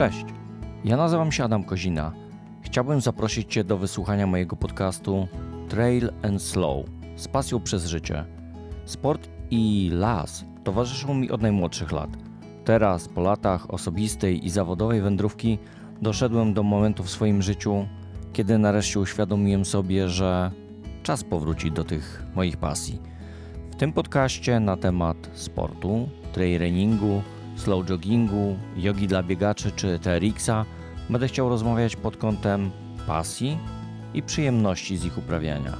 Cześć, ja nazywam się Adam Kozina. Chciałbym zaprosić Cię do wysłuchania mojego podcastu Trail and Slow z pasją przez życie. Sport i las towarzyszą mi od najmłodszych lat. Teraz, po latach osobistej i zawodowej wędrówki, doszedłem do momentu w swoim życiu, kiedy nareszcie uświadomiłem sobie, że czas powrócić do tych moich pasji. W tym podcaście na temat sportu, trail runningu, slow joggingu, jogi dla biegaczy czy TRX-a będę chciał rozmawiać pod kątem pasji i przyjemności z ich uprawiania.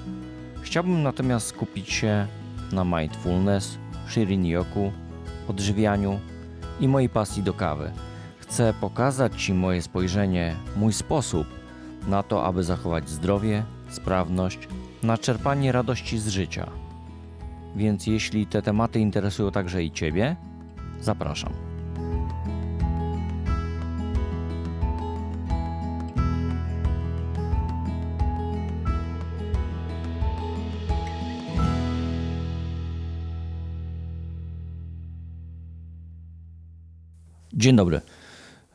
Chciałbym natomiast skupić się na mindfulness, shirin yoku, odżywianiu i mojej pasji do kawy. Chcę pokazać Ci moje spojrzenie, mój sposób na to, aby zachować zdrowie, sprawność, na czerpanie radości z życia. Więc jeśli te tematy interesują także i Ciebie, zapraszam. Dzień dobry.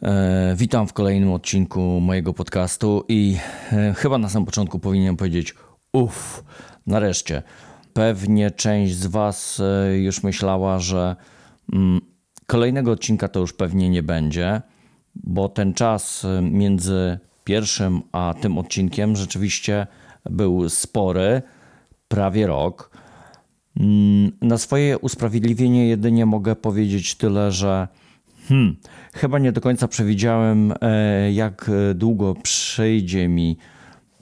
E, witam w kolejnym odcinku mojego podcastu i e, chyba na samym początku powinienem powiedzieć uff, nareszcie. Pewnie część z Was e, już myślała, że mm, kolejnego odcinka to już pewnie nie będzie, bo ten czas między pierwszym a tym odcinkiem rzeczywiście był spory, prawie rok. Mm, Na swoje usprawiedliwienie jedynie mogę powiedzieć tyle, że hmm, chyba nie do końca przewidziałem, e, jak długo przyjdzie mi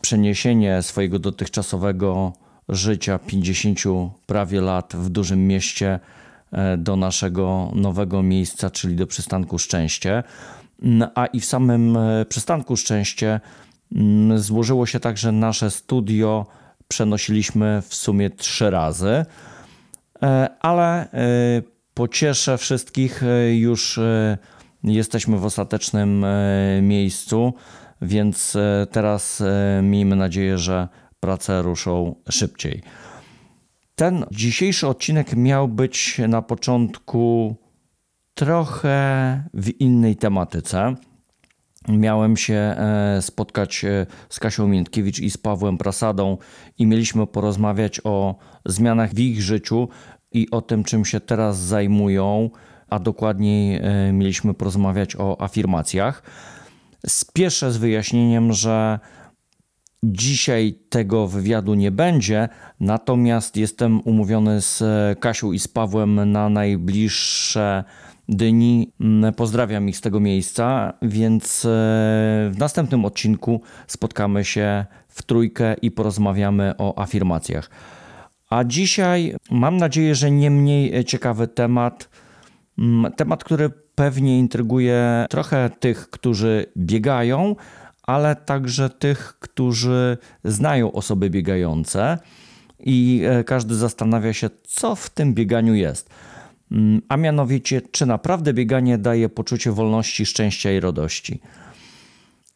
przeniesienie swojego dotychczasowego życia 50 prawie lat w dużym mieście e, do naszego nowego miejsca, czyli do przystanku Szczęście. Mm, A i w samym e, przystanku Szczęście mm, złożyło się tak, że nasze studio przenosiliśmy w sumie trzy razy. E, ale e, pocieszę wszystkich, e, już e, jesteśmy w ostatecznym e, miejscu, więc teraz miejmy nadzieję, że prace ruszą szybciej. Ten dzisiejszy odcinek miał być na początku trochę w innej tematyce. Miałem się spotkać z Kasią Miętkiewicz i z Pawłem Prasadą i mieliśmy porozmawiać o zmianach w ich życiu i o tym, czym się teraz zajmują, a dokładniej e, mieliśmy porozmawiać o afirmacjach. Spieszę z wyjaśnieniem, że Dzisiaj tego wywiadu nie będzie, natomiast jestem umówiony z Kasią i z Pawłem na najbliższe dni. Mm, Pozdrawiam ich z tego miejsca, więc e, w następnym odcinku spotkamy się w trójkę i porozmawiamy o afirmacjach. A dzisiaj mam nadzieję, że nie mniej ciekawy temat. Mm, Temat, który pewnie intryguje trochę tych, którzy biegają, ale także tych, którzy znają osoby biegające i e, każdy zastanawia się, co w tym bieganiu jest. Mm, A mianowicie, czy naprawdę bieganie daje poczucie wolności, szczęścia i radości.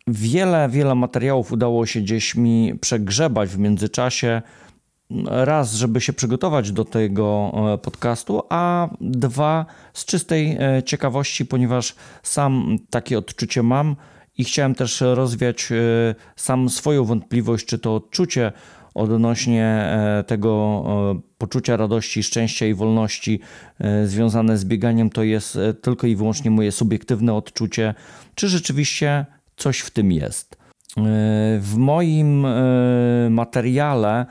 Wiele, wiele materiałów udało się gdzieś mi przegrzebać w międzyczasie. Raz, żeby się przygotować do tego e, podcastu, a dwa, z czystej e, ciekawości, ponieważ sam takie odczucie mam i chciałem też rozwiać e, sam swoją wątpliwość, czy to odczucie odnośnie tego poczucia radości, szczęścia i wolności związane z bieganiem to jest tylko i wyłącznie moje subiektywne odczucie, czy rzeczywiście coś w tym jest. W moim materiale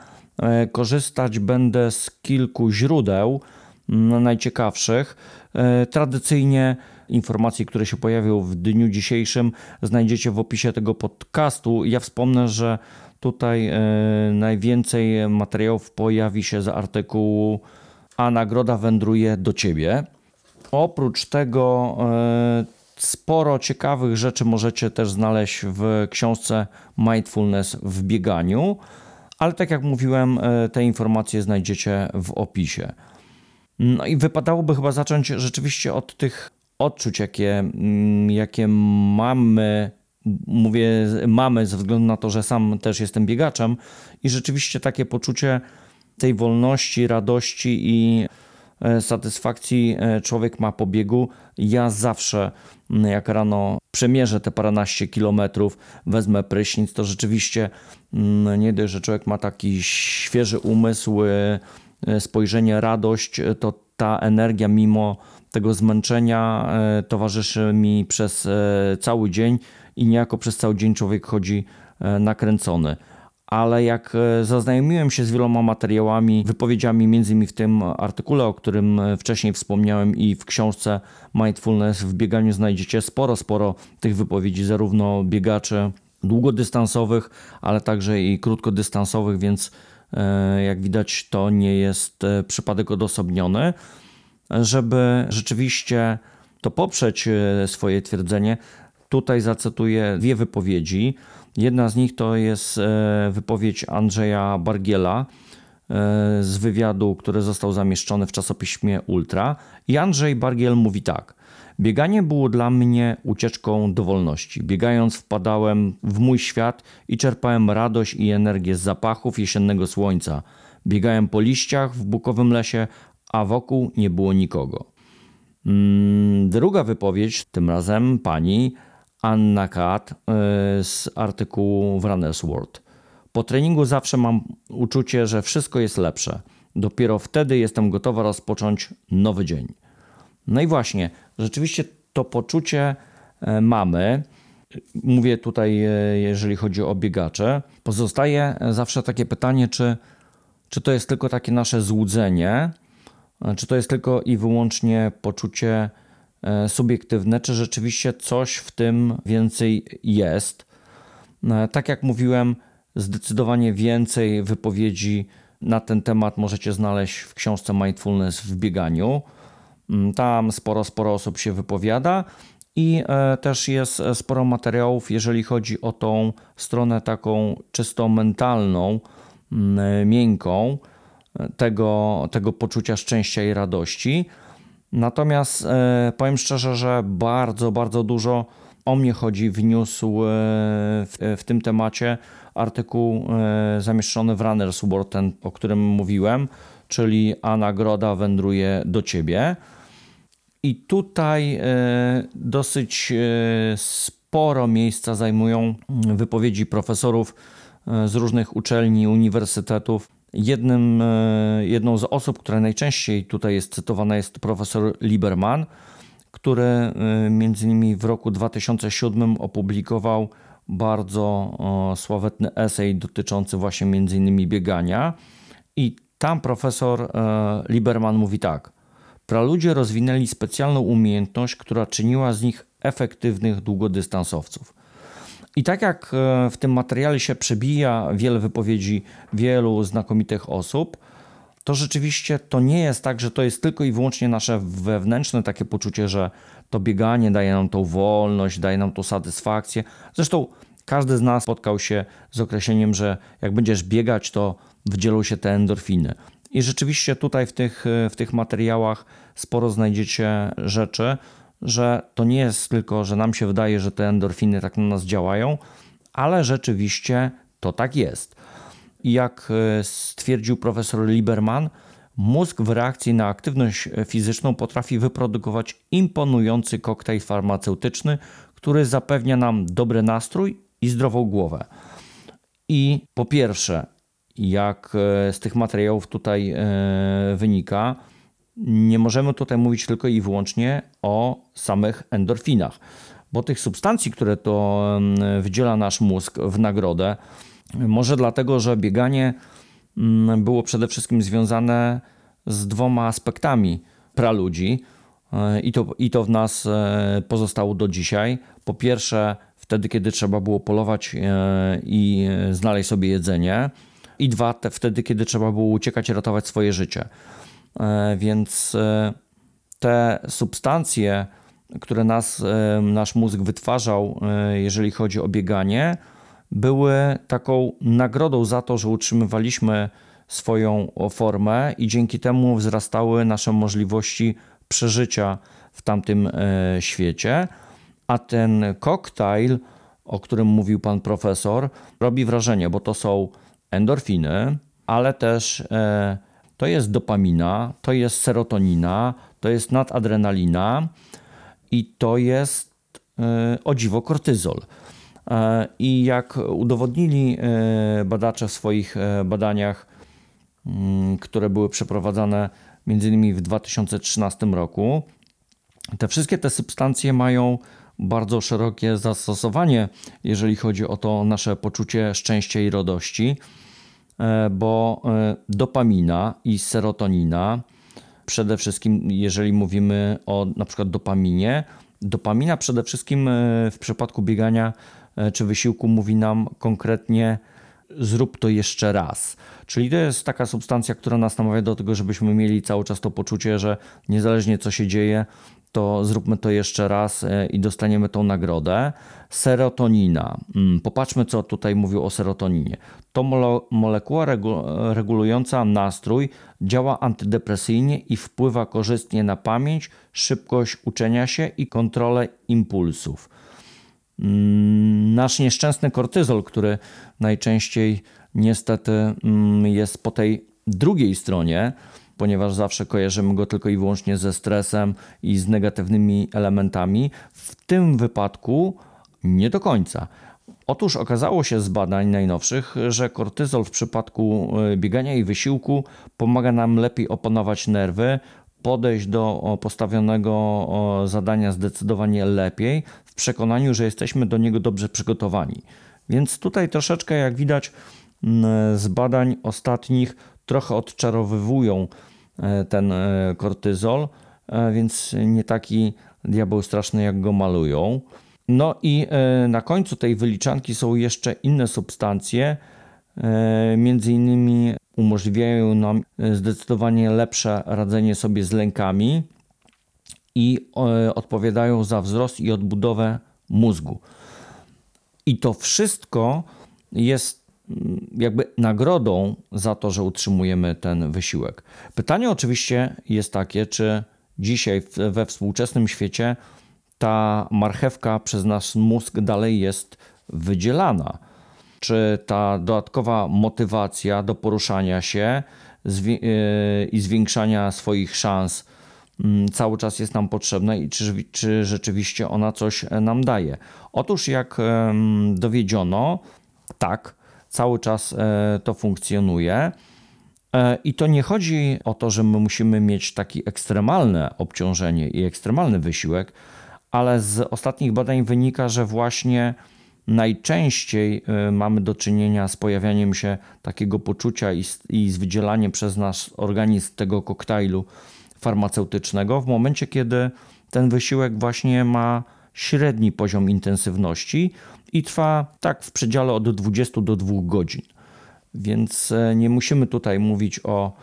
korzystać będę z kilku źródeł m, najciekawszych. E, Tradycyjnie informacje, które się pojawią w dniu dzisiejszym, znajdziecie w opisie tego podcastu. Ja wspomnę, że tutaj e, najwięcej materiałów pojawi się z artykułu A nagroda wędruje do ciebie. Oprócz tego e, sporo ciekawych rzeczy możecie też znaleźć w książce Mindfulness w bieganiu, ale tak jak mówiłem, e, te informacje znajdziecie w opisie. No i wypadałoby chyba zacząć rzeczywiście od tych odczuć, jakie, mm, jakie mamy. Mówię mamy ze względu na to, że sam też jestem biegaczem i rzeczywiście takie poczucie tej wolności, radości i satysfakcji e, człowiek ma po biegu. Ja zawsze, jak rano przemierzę te paranaście kilometrów, wezmę prysznic, to rzeczywiście nie dość, że człowiek ma taki świeży umysł, spojrzenie, radość, to ta energia mimo tego zmęczenia towarzyszy mi przez cały dzień i niejako przez cały dzień człowiek chodzi nakręcony ale jak e, zaznajomiłem się z wieloma materiałami, wypowiedziami, między innymi w tym artykule, o którym e, wcześniej wspomniałem i w książce Mindfulness w bieganiu znajdziecie sporo, sporo tych wypowiedzi, zarówno biegaczy długodystansowych, ale także i krótkodystansowych, więc e, jak widać to nie jest przypadek odosobniony. Żeby rzeczywiście to poprzeć swoje twierdzenie, tutaj zacytuję dwie wypowiedzi Jedna z nich to jest e, wypowiedź Andrzeja Bargiela e, z wywiadu, który został zamieszczony w czasopiśmie Ultra. I Andrzej Bargiel mówi tak. Bieganie było dla mnie ucieczką do wolności. Biegając wpadałem w mój świat i czerpałem radość i energię z zapachów jesiennego słońca. Biegałem po liściach w bukowym lesie, a wokół nie było nikogo. Mm, druga wypowiedź, tym razem pani Anna Kat e, z artykułu w Runner's World. Po treningu zawsze mam uczucie, że wszystko jest lepsze. Dopiero wtedy jestem gotowa rozpocząć nowy dzień. No i właśnie, rzeczywiście to poczucie e, mamy. Mówię tutaj, e, jeżeli chodzi o biegacze. Pozostaje zawsze takie pytanie, czy, czy to jest tylko takie nasze złudzenie, czy to jest tylko i wyłącznie poczucie subiektywne, czy rzeczywiście coś w tym więcej jest. E, tak jak mówiłem, zdecydowanie więcej wypowiedzi na ten temat możecie znaleźć w książce Mindfulness w bieganiu. Mm, tam sporo, sporo osób się wypowiada i e, też jest sporo materiałów, jeżeli chodzi o tą stronę taką czysto mentalną, mm, miękką tego, tego poczucia szczęścia i radości. Natomiast e, powiem szczerze, że bardzo, bardzo dużo o mnie chodzi wniósł e, w, w, tym temacie artykuł e, zamieszczony w Runner's World, ten, o którym mówiłem, czyli A nagroda wędruje do ciebie. I tutaj dosyć sporo miejsca zajmują wypowiedzi profesorów z różnych uczelni, uniwersytetów Jednym, e, jedną z osób, która najczęściej tutaj jest cytowana, jest profesor Lieberman, który e, między innymi w roku 2007 opublikował bardzo sławetny esej dotyczący właśnie między innymi biegania i tam profesor e, Lieberman mówi tak. Praludzie rozwinęli specjalną umiejętność, która czyniła z nich efektywnych długodystansowców. I tak jak e, w tym materiale się przebija wiele wypowiedzi wielu znakomitych osób, to rzeczywiście to nie jest tak, że to jest tylko i wyłącznie nasze wewnętrzne takie poczucie, że to bieganie daje nam tą wolność, daje nam tą satysfakcję. Zresztą każdy z nas spotkał się z określeniem, że jak będziesz biegać, to wdzielą się te endorfiny. I rzeczywiście tutaj w tych, w tych materiałach sporo znajdziecie rzeczy, że to nie jest tylko, że nam się wydaje, że te endorfiny tak na nas działają, ale rzeczywiście to tak jest. Jak e, stwierdził profesor Lieberman, mózg w reakcji na aktywność fizyczną potrafi wyprodukować imponujący koktajl farmaceutyczny, który zapewnia nam dobry nastrój i zdrową głowę. I po pierwsze, jak e, z tych materiałów tutaj e, wynika, nie możemy tutaj mówić tylko i wyłącznie o samych endorfinach, bo tych substancji, które to wydziela nasz mózg w nagrodę, może dlatego, że bieganie mm, było przede wszystkim związane z dwoma aspektami praludzi e, i to, i to w nas e, pozostało do dzisiaj. Po pierwsze, wtedy, kiedy trzeba było polować e, i znaleźć sobie jedzenie, i dwa, te, wtedy, kiedy trzeba było uciekać i ratować swoje życie. E, więc e, te substancje, które nas, e, nasz mózg wytwarzał, jeżeli chodzi o bieganie, były taką nagrodą za to, że utrzymywaliśmy swoją formę i dzięki temu wzrastały nasze możliwości przeżycia w tamtym świecie. A ten koktajl, o którym mówił pan profesor, robi wrażenie, bo to są endorfiny, ale też to jest dopamina, to jest serotonina, to jest nadadrenalina i to jest o dziwo kortyzol. I jak udowodnili badacze w swoich badaniach, mm, które były przeprowadzane m.in. w 2013 roku, te wszystkie te substancje mają bardzo szerokie zastosowanie, jeżeli chodzi o to nasze poczucie szczęścia i radości, e, bo e, dopamina i serotonina, przede wszystkim jeżeli mówimy o na przykład dopaminie, dopamina przede wszystkim e, w przypadku biegania czy wysiłku mówi nam konkretnie zrób to jeszcze raz. Czyli to jest taka substancja, która nas namawia do tego, żebyśmy mieli cały czas to poczucie, że niezależnie co się dzieje, to zróbmy to jeszcze raz e, i dostaniemy tą nagrodę. Serotonina. Mm, popatrzmy, co tutaj mówił o serotoninie. To molekuła regulująca nastrój, działa antydepresyjnie i wpływa korzystnie na pamięć, szybkość uczenia się i kontrolę impulsów. Mm, nasz nieszczęsny kortyzol, który najczęściej niestety mm, jest po tej drugiej stronie, ponieważ zawsze kojarzymy go tylko i wyłącznie ze stresem i z negatywnymi elementami. W tym wypadku nie do końca. Otóż okazało się z badań najnowszych, że kortyzol w przypadku e, biegania i wysiłku pomaga nam lepiej opanować nerwy, podejść do postawionego zadania zdecydowanie lepiej, w przekonaniu, że jesteśmy do niego dobrze przygotowani. Więc tutaj troszeczkę, jak widać z badań ostatnich, trochę odczarowywują e, ten e, kortyzol, e, więc nie taki diabeł straszny, jak go malują. No i na końcu tej wyliczanki są jeszcze inne substancje, między innymi umożliwiają nam zdecydowanie lepsze radzenie sobie z lękami i odpowiadają za wzrost i odbudowę mózgu. I to wszystko jest jakby nagrodą za to, że utrzymujemy ten wysiłek. Pytanie oczywiście jest takie, czy dzisiaj we współczesnym świecie ta marchewka przez nasz mózg dalej jest wydzielana. Czy ta dodatkowa motywacja do poruszania się yy, i zwiększania swoich szans mm, cały czas jest nam potrzebna i czy, czy rzeczywiście ona coś nam daje? Otóż, jak dowiedziono, tak, cały czas e, to funkcjonuje. E, I to nie chodzi o to, że my musimy mieć takie ekstremalne obciążenie i ekstremalny wysiłek, ale z ostatnich badań wynika, że właśnie najczęściej e, mamy do czynienia z pojawianiem się takiego poczucia i z, i z wydzielaniem przez nasz organizm tego koktajlu farmaceutycznego w momencie, kiedy ten wysiłek właśnie ma średni poziom intensywności i trwa tak w przedziale od 20 do 2 godzin. Więc e, nie musimy tutaj mówić o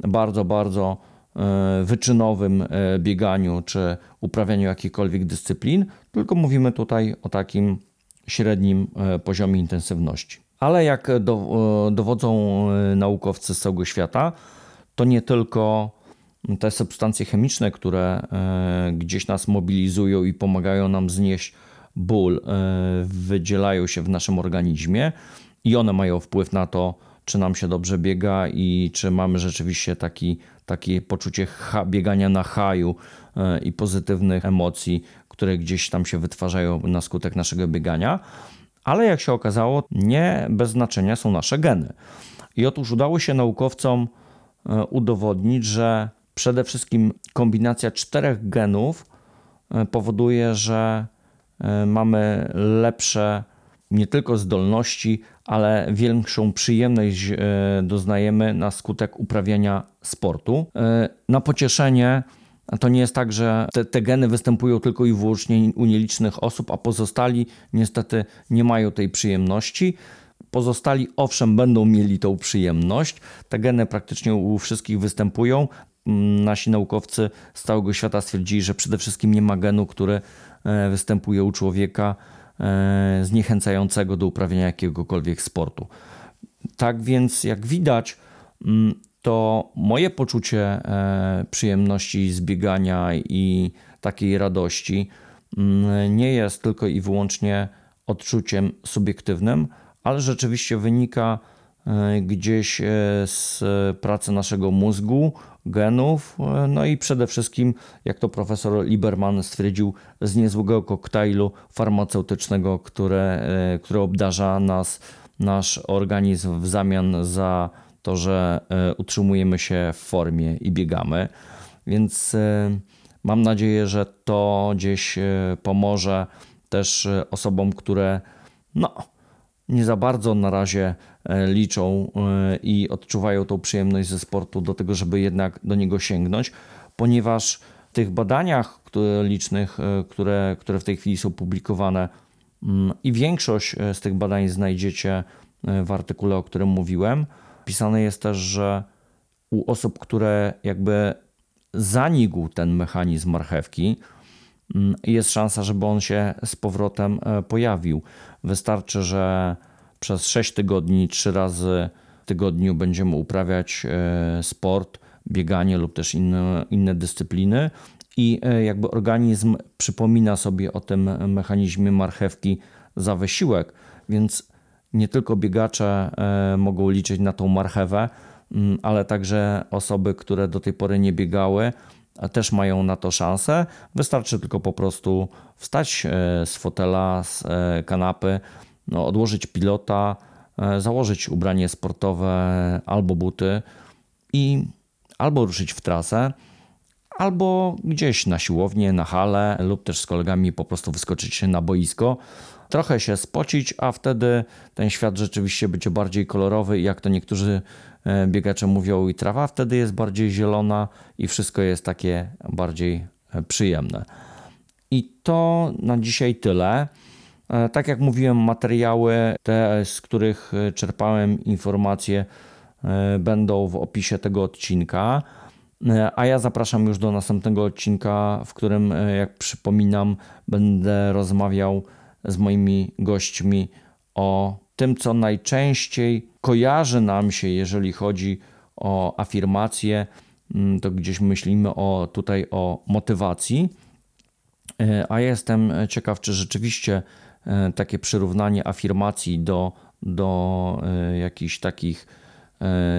bardzo, bardzo e, wyczynowym e, bieganiu czy uprawianiu jakichkolwiek dyscyplin, tylko mówimy tutaj o takim średnim poziomie intensywności. Ale jak dowodzą naukowcy z całego świata, to nie tylko te substancje chemiczne, które gdzieś nas mobilizują i pomagają nam znieść ból e, wydzielają się w naszym organizmie i one mają wpływ na to, czy nam się dobrze biega i czy mamy rzeczywiście taki, takie poczucie biegania na haju e, i pozytywnych emocji, które gdzieś tam się wytwarzają na skutek naszego biegania. Ale jak się okazało, nie bez znaczenia są nasze geny. I otóż udało się naukowcom e, udowodnić, że przede wszystkim kombinacja czterech genów powoduje, że E, mamy lepsze nie tylko zdolności, ale większą przyjemność e, doznajemy na skutek uprawiania sportu. E, na pocieszenie to nie jest tak, że te, te, geny występują tylko i wyłącznie u nielicznych osób, a pozostali niestety nie mają tej przyjemności. Pozostali owszem będą mieli tą przyjemność. Te geny praktycznie u wszystkich występują. Nasi naukowcy z całego świata stwierdzili, że przede wszystkim nie ma genu, który E, występuje u człowieka e, zniechęcającego do uprawiania jakiegokolwiek sportu. Tak więc, jak widać, mm, to moje poczucie e, przyjemności z biegania i takiej radości mm, nie jest tylko i wyłącznie odczuciem subiektywnym, ale rzeczywiście wynika gdzieś e, z pracy naszego mózgu, genów, e, no i przede wszystkim, jak to profesor Lieberman stwierdził, z niezłego koktajlu farmaceutycznego, które, e, które obdarza nas, nasz organizm w zamian za to, że e, utrzymujemy się w formie i biegamy. Więc e, mam nadzieję, że to gdzieś e, pomoże też e, osobom, które no, nie za bardzo na razie e, liczą e, i odczuwają tą przyjemność ze sportu do tego, żeby jednak do niego sięgnąć, ponieważ w tych badaniach które, licznych, e, które, które w tej chwili są publikowane mm, i większość z tych badań znajdziecie w artykule, o którym mówiłem, pisane jest też, że u osób, które jakby zanikł ten mechanizm marchewki, jest szansa, żeby on się z powrotem e, pojawił. Wystarczy, że przez 6 tygodni, 3 razy w tygodniu będziemy uprawiać e, sport, bieganie lub też inne, inne dyscypliny i e, jakby organizm przypomina sobie o tym mechanizmie marchewki za wysiłek, więc nie tylko biegacze mogą liczyć na tą marchewę, mm, ale także osoby, które do tej pory nie biegały, też mają na to szansę. Wystarczy tylko po prostu wstać e, z fotela, z e, kanapy, no, odłożyć pilota, e, założyć ubranie sportowe albo buty i albo ruszyć w trasę, albo gdzieś na siłownię, na halę, lub też z kolegami po prostu wyskoczyć na boisko, trochę się spocić, a wtedy ten świat rzeczywiście będzie bardziej kolorowy jak to niektórzy e, biegacze mówią, i trawa wtedy jest bardziej zielona i wszystko jest takie bardziej e, przyjemne. I to na dzisiaj tyle. E, Tak jak mówiłem, materiały, te z których czerpałem informacje, będą w opisie tego odcinka. E, A ja zapraszam już do następnego odcinka, w którym, e, jak przypominam, będę rozmawiał z moimi gośćmi o tym, co najczęściej kojarzy nam się, jeżeli chodzi o afirmacje. Mm, To gdzieś myślimy o, tutaj o motywacji. E, A jestem ciekaw, czy rzeczywiście takie przyrównanie afirmacji do, do jakichś takich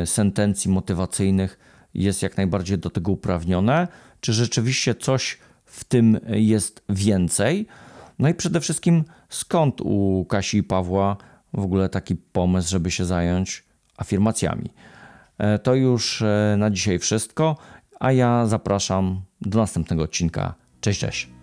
sentencji motywacyjnych jest jak najbardziej do tego uprawnione, czy rzeczywiście coś w tym jest więcej. No i przede wszystkim skąd u Kasi i Pawła w ogóle taki pomysł, żeby się zająć afirmacjami. E, To już e, na dzisiaj wszystko, a ja zapraszam do następnego odcinka. Cześć, cześć.